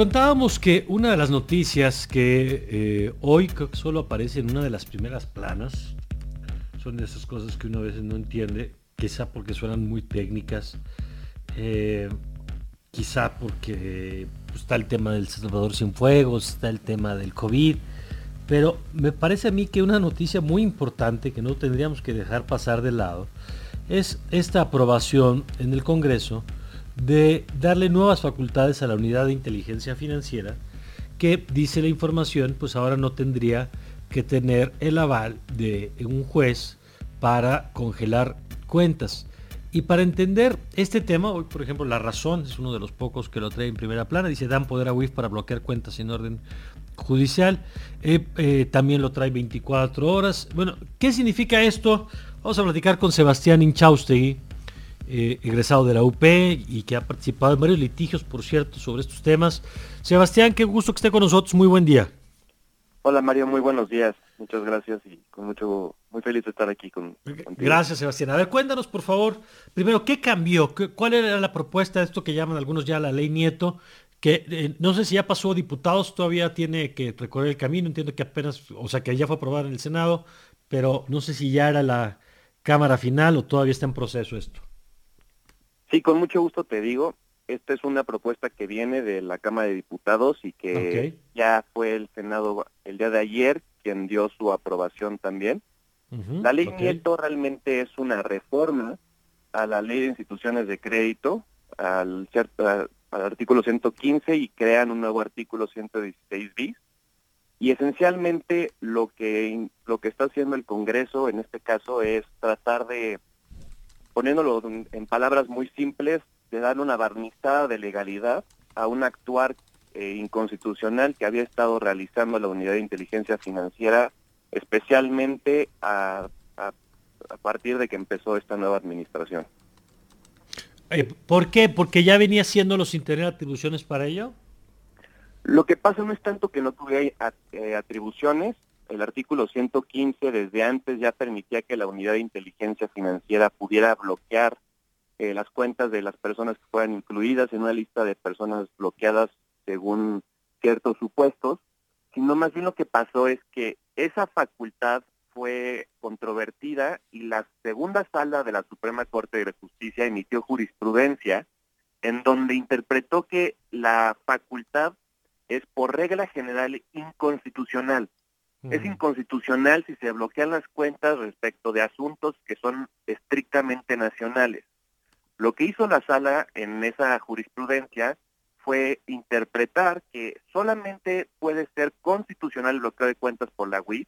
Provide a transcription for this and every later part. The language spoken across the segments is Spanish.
contábamos que una de las noticias que eh, hoy solo aparece en una de las primeras planas, son esas cosas que uno a veces no entiende, quizá porque suenan muy técnicas, eh, quizá porque pues, está el tema del Salvador sin fuegos, está el tema del COVID, pero me parece a mí que una noticia muy importante que no tendríamos que dejar pasar de lado es esta aprobación en el Congreso de darle nuevas facultades a la unidad de inteligencia financiera que dice la información pues ahora no tendría que tener el aval de un juez para congelar cuentas. Y para entender este tema, hoy por ejemplo La Razón es uno de los pocos que lo trae en primera plana, dice dan poder a WIF para bloquear cuentas sin orden judicial, eh, eh, también lo trae 24 horas. Bueno, ¿qué significa esto? Vamos a platicar con Sebastián Inchaustegui, eh, egresado de la UP y que ha participado en varios litigios, por cierto, sobre estos temas. Sebastián, qué gusto que esté con nosotros, muy buen día. Hola Mario, muy buenos días, muchas gracias y con mucho, muy feliz de estar aquí con, contigo. Gracias Sebastián. A ver, cuéntanos por favor, primero, ¿qué cambió? ¿Cuál era la propuesta de esto que llaman algunos ya la ley Nieto? Que eh, no sé si ya pasó diputados, todavía tiene que recorrer el camino, entiendo que apenas, o sea que ya fue aprobada en el Senado, pero no sé si ya era la Cámara final o todavía está en proceso esto. Sí, con mucho gusto te digo, esta es una propuesta que viene de la Cámara de Diputados y que ya fue el Senado el día de ayer quien dio su aprobación también. la ley Nieto realmente es una reforma a la ley de instituciones de crédito, al, al artículo 115 y crean un nuevo artículo 116 bis. Y esencialmente lo que, lo que está haciendo el Congreso en este caso es tratar de, poniéndolo en palabras muy simples, de dar una barnizada de legalidad a un actuar eh, inconstitucional que había estado realizando la Unidad de Inteligencia Financiera, especialmente a, a, partir de que empezó esta nueva administración. Eh, ¿Por qué? ¿Porque ya venía siendo sin tener atribuciones para ello? Lo que pasa no es tanto que no tuviera eh, atribuciones, el artículo 115 desde antes ya permitía que la unidad de inteligencia financiera pudiera bloquear eh, las cuentas de las personas que fueran incluidas en una lista de personas bloqueadas según ciertos supuestos, sino más bien lo que pasó es que esa facultad fue controvertida y la segunda sala de la Suprema Corte de Justicia emitió jurisprudencia en donde interpretó que la facultad es por regla general inconstitucional. Es inconstitucional si se bloquean las cuentas respecto de asuntos que son estrictamente nacionales. Lo que hizo la sala en esa jurisprudencia fue interpretar que solamente puede ser constitucional el bloqueo de cuentas por la UIF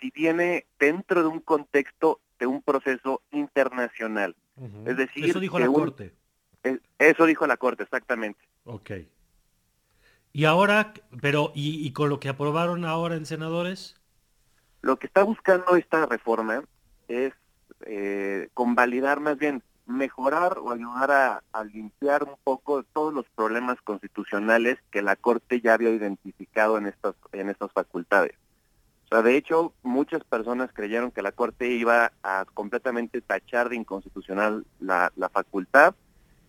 si viene dentro de un contexto de un proceso internacional. Es decir, eso dijo la Corte. eso dijo la Corte, exactamente. Ok. Y ahora, pero, ¿y, ¿y con lo que aprobaron ahora en senadores? Lo que está buscando esta reforma es eh, convalidar más bien mejorar o ayudar a, limpiar un poco todos los problemas constitucionales que la Corte ya había identificado en estas, en estas facultades. O sea, de hecho, muchas personas creyeron que la Corte iba a completamente tachar de inconstitucional la, facultad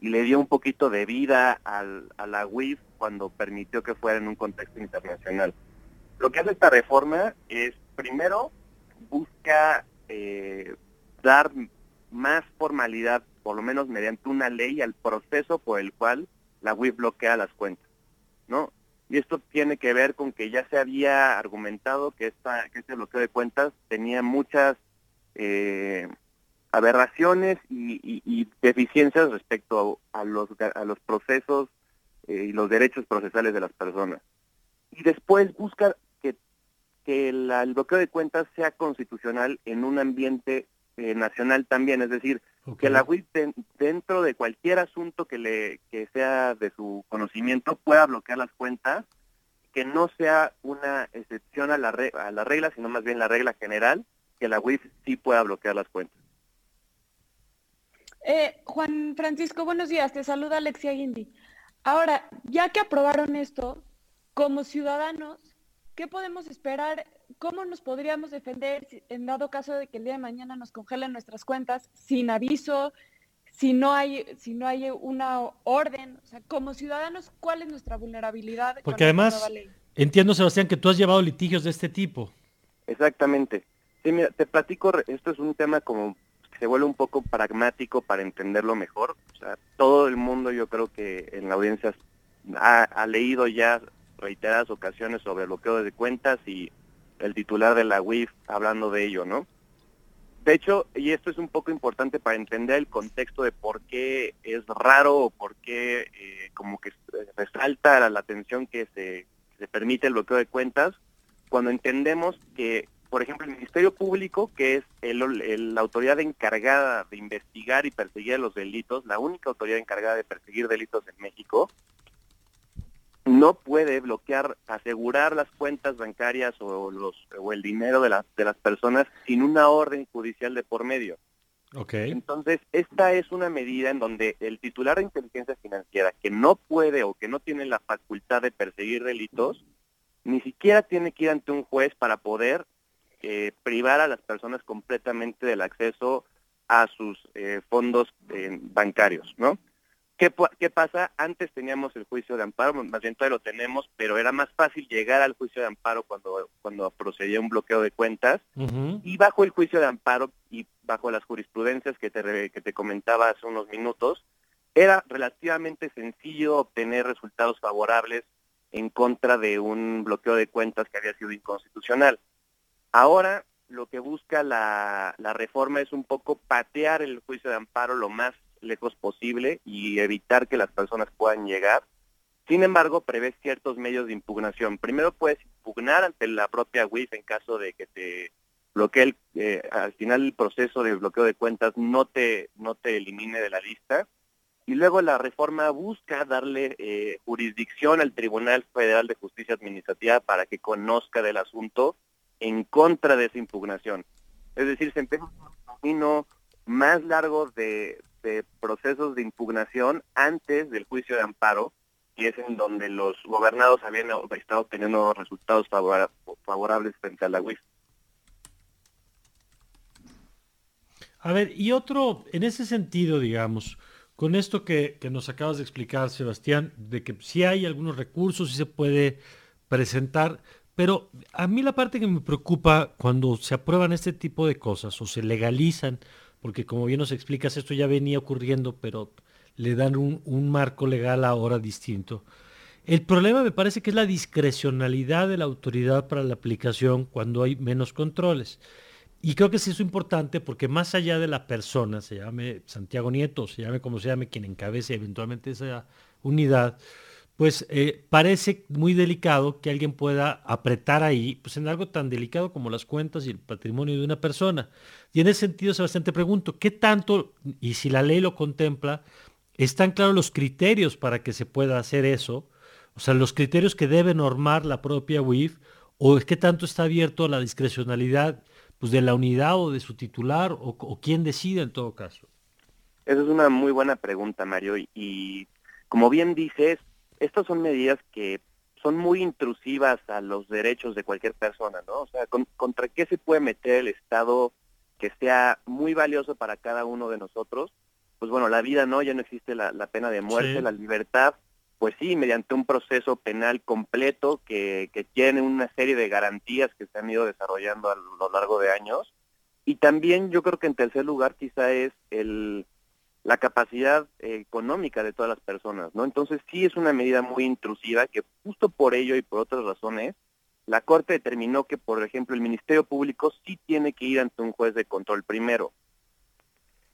y le dio un poquito de vida al, a la UIF cuando permitió que fuera en un contexto internacional. Lo que hace esta reforma es, primero, busca eh, dar más formalidad, por lo menos mediante una ley, al proceso por el cual la WIF bloquea las cuentas, ¿no? Y esto tiene que ver con que ya se había argumentado que, esta, que este bloqueo de cuentas tenía muchas eh, aberraciones y, deficiencias respecto a, los, a los procesos eh, y los derechos procesales de las personas. Y después busca que, que el bloqueo de cuentas sea constitucional en un ambiente eh, nacional también, es decir, que la UIF dentro de cualquier asunto que le que sea de su conocimiento pueda bloquear las cuentas, que no sea una excepción a la, a la regla, sino más bien la regla general, que la UIF sí pueda bloquear las cuentas. Eh, Juan Francisco, buenos días, te saluda Alexia Guindi. Ahora, ya que aprobaron esto, como ciudadanos, ¿qué podemos esperar ¿cómo nos podríamos defender en dado caso de que el día de mañana nos congelen nuestras cuentas sin aviso, si no hay, si no hay una orden, o sea, como ciudadanos, ¿cuál es nuestra vulnerabilidad? Porque además, entiendo, Sebastián, que tú has llevado litigios de este tipo. Exactamente. Sí, mira, te platico, esto es un tema como se vuelve un poco pragmático para entenderlo mejor. O sea, todo el mundo yo creo que en la audiencia ha, leído ya reiteradas ocasiones sobre el bloqueo de cuentas y el titular de la UIF hablando de ello, ¿no? De hecho, y esto es un poco importante para entender el contexto de por qué es raro o por qué eh, como que resalta la atención que se permite el bloqueo de cuentas, cuando entendemos que, por ejemplo, el Ministerio Público, que es el, la autoridad encargada de investigar y perseguir los delitos, la única autoridad encargada de perseguir delitos en México, no puede bloquear, asegurar las cuentas bancarias o los o el dinero de las de las personas sin una orden judicial de por medio. Okay. Entonces, esta es una medida en donde el titular de inteligencia financiera que no puede o que no tiene la facultad de perseguir delitos, ni siquiera tiene que ir ante un juez para poder eh, privar a las personas completamente del acceso a sus eh, fondos eh, bancarios, ¿no? ¿Qué, ¿Qué, pasa? Antes teníamos el juicio de amparo, más bien todavía lo tenemos, pero era más fácil llegar al juicio de amparo cuando, cuando procedía un bloqueo de cuentas. Y bajo el juicio de amparo y bajo las jurisprudencias que te, que te comentaba hace unos minutos, era relativamente sencillo obtener resultados favorables en contra de un bloqueo de cuentas que había sido inconstitucional. Ahora lo que busca la, reforma es un poco patear el juicio de amparo lo más lejos posible y evitar que las personas puedan llegar. Sin embargo, prevé ciertos medios de impugnación. Primero puedes impugnar ante la propia WIF en caso de que te bloquee el, eh, al final el proceso de bloqueo de cuentas no te, no te elimine de la lista. Y luego la reforma busca darle eh, jurisdicción al Tribunal Federal de Justicia Administrativa para que conozca del asunto en contra de esa impugnación. Es decir, se empieza un camino más largo de, procesos de impugnación antes del juicio de amparo, y es en donde los gobernados habían estado teniendo resultados favorables frente a la UIF. A ver, y otro, en ese sentido, digamos, con esto que, nos acabas de explicar, Sebastián, de que si hay algunos recursos, y se puede presentar, pero a mí la parte que me preocupa cuando se aprueban este tipo de cosas o se legalizan, porque como bien nos explicas, esto ya venía ocurriendo, pero le dan un, marco legal ahora distinto. El problema me parece que es la discrecionalidad de la autoridad para la aplicación cuando hay menos controles. Y creo que sí es importante porque más allá de la persona, se llame Santiago Nieto, se llame como se llame quien encabece eventualmente esa unidad, pues eh, parece muy delicado que alguien pueda apretar ahí, pues en algo tan delicado como las cuentas y el patrimonio de una persona. Y en ese sentido, Sebastián, te pregunto, ¿qué tanto, y si la ley lo contempla, están claros los criterios para que se pueda hacer eso? O sea, los criterios que debe normar la propia UIF, o qué tanto está abierto a la discrecionalidad pues, de la unidad o de su titular, o, o quién decide en todo caso. Esa es una muy buena pregunta, Mario, y como bien dices, estas son medidas que son muy intrusivas a los derechos de cualquier persona, ¿no? O sea, ¿contra qué se puede meter el Estado que sea muy valioso para cada uno de nosotros? Pues bueno, la vida no, ya no existe la, pena de muerte, la libertad, pues sí, mediante un proceso penal completo que, que tiene una serie de garantías que se han ido desarrollando a lo largo de años. Y también yo creo que en tercer lugar quizá es el la capacidad eh, económica de todas las personas, ¿no? Entonces sí es una medida muy intrusiva que justo por ello y por otras razones, la Corte determinó que, por ejemplo, el Ministerio Público sí tiene que ir ante un juez de control primero.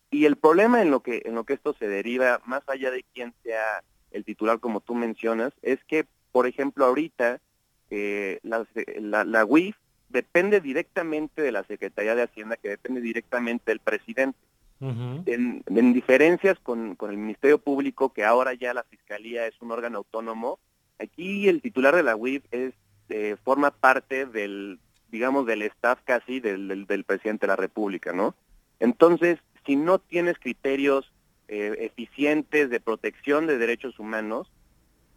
Y el problema en lo que, en lo que esto se deriva, más allá de quién sea el titular, como tú mencionas, es que, por ejemplo, ahorita eh, la, la, la UIF depende directamente de la Secretaría de Hacienda, que depende directamente del presidente en, diferencias con, el Ministerio Público, que ahora ya la Fiscalía es un órgano autónomo, aquí el titular de la UIF es, eh, forma parte del, digamos, del staff casi del, del, presidente de la República, ¿no? Entonces, si no tienes criterios eh, eficientes de protección de derechos humanos,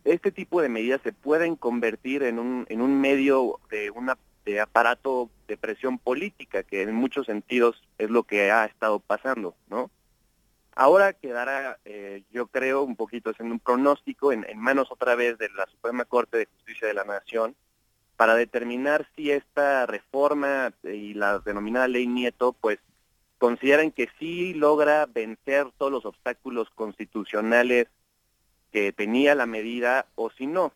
este tipo de medidas se pueden convertir en un, en un medio de una de aparato de presión política, que en muchos sentidos es lo que ha estado pasando, ¿no? Ahora quedará, eh, yo creo, un poquito haciendo un pronóstico en, manos otra vez de la Suprema Corte de Justicia de la Nación para determinar si esta reforma y la denominada ley Nieto, pues consideran que sí logra vencer todos los obstáculos constitucionales que tenía la medida o si no.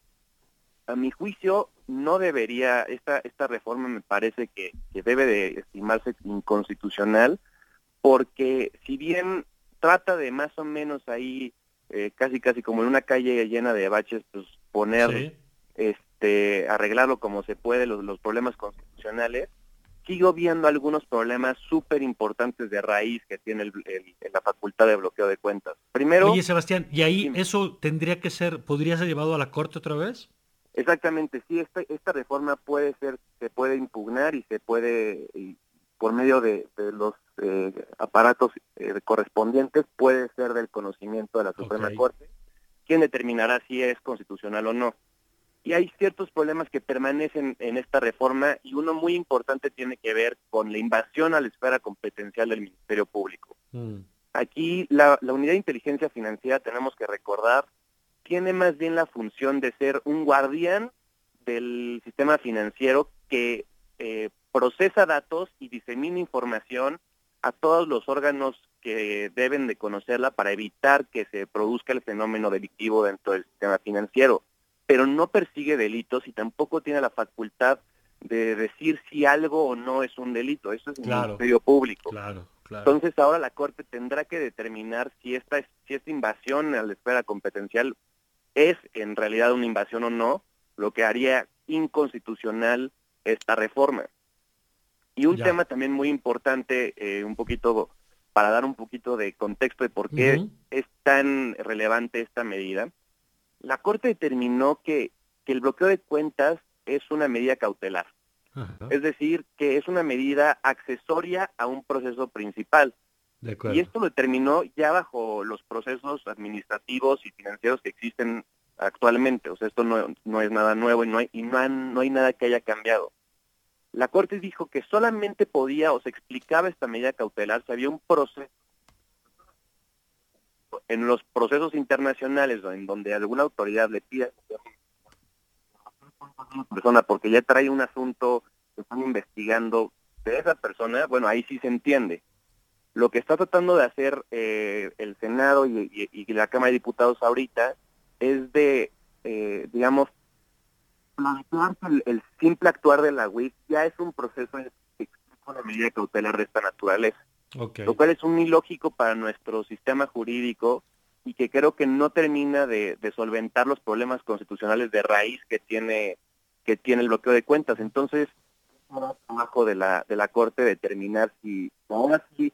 A mi juicio, no debería, esta, esta reforma me parece que, que debe de estimarse inconstitucional, porque si bien trata de más o menos ahí, eh, casi casi como en una calle llena de baches, pues poner, este, arreglarlo como se puede, los, los problemas constitucionales. Sigo viendo algunos problemas súper importantes de raíz que tiene el, la facultad de bloqueo de cuentas. Primero... Oye, Sebastián, ¿y ahí eso tendría que ser, podría ser llevado a la corte otra vez? Exactamente, sí, esta, esta reforma puede ser, se puede impugnar y se puede, por medio de, los eh, aparatos eh, correspondientes puede ser del conocimiento de la Suprema Corte, quien determinará si es constitucional o no. Y hay ciertos problemas que permanecen en esta reforma y uno muy importante tiene que ver con la invasión a la esfera competencial del Ministerio Público. Mm. Aquí la, la unidad de inteligencia financiera tenemos que recordar tiene más bien la función de ser un guardián del sistema financiero que eh, procesa datos y disemina información a todos los órganos que deben de conocerla para evitar que se produzca el fenómeno delictivo dentro del sistema financiero, pero no persigue delitos y tampoco tiene la facultad de decir si algo o no es un delito. Eso es un ministerio público. Entonces ahora la Corte tendrá que determinar si esta, si esta invasión a la esfera competencial es en realidad una invasión o no, lo que haría inconstitucional esta reforma. Y un tema también muy importante, eh, un poquito para dar un poquito de contexto de por qué es tan relevante esta medida, la Corte determinó que, que el bloqueo de cuentas es una medida cautelar. Es decir, que es una medida accesoria a un proceso principal. Y esto lo determinó ya bajo los procesos administrativos y financieros que existen actualmente. O sea, esto no, no es nada nuevo y, no hay, y no, no hay nada que haya cambiado. La Corte dijo que solamente podía o se explicaba esta medida cautelar si había un proceso en los procesos internacionales en donde alguna autoridad le pida a una persona porque ya trae un asunto que están investigando de esa persona, bueno, ahí sí se entiende. Lo que está tratando de hacer eh, el Senado y, y, la Cámara de Diputados ahorita es de, eh, digamos, el, el, simple actuar de la UIC ya es un proceso de una medida cautelar de esta naturaleza. Lo cual es un ilógico para nuestro sistema jurídico y que creo que no termina de, solventar los problemas constitucionales de raíz que tiene que tiene el bloqueo de cuentas. Entonces, trabajo de la de la corte determinar si ahora sí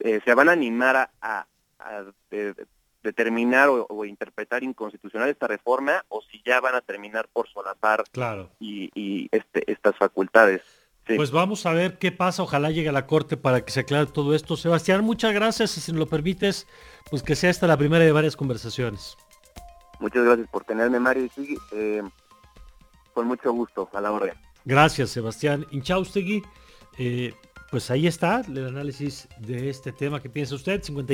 eh, se van a animar a, determinar o, interpretar inconstitucional esta reforma o si ya van a terminar por solapar claro. y, este, estas facultades. Pues vamos a ver qué pasa, ojalá llegue a la corte para que se aclare todo esto. Sebastián, muchas gracias y si nos lo permites, pues que sea esta la primera de varias conversaciones. Muchas gracias por tenerme, Mario, y eh, con mucho gusto, a la hora. Gracias, Sebastián Inchaustegui. Eh, pues ahí está el análisis de este tema. ¿Qué piensa usted?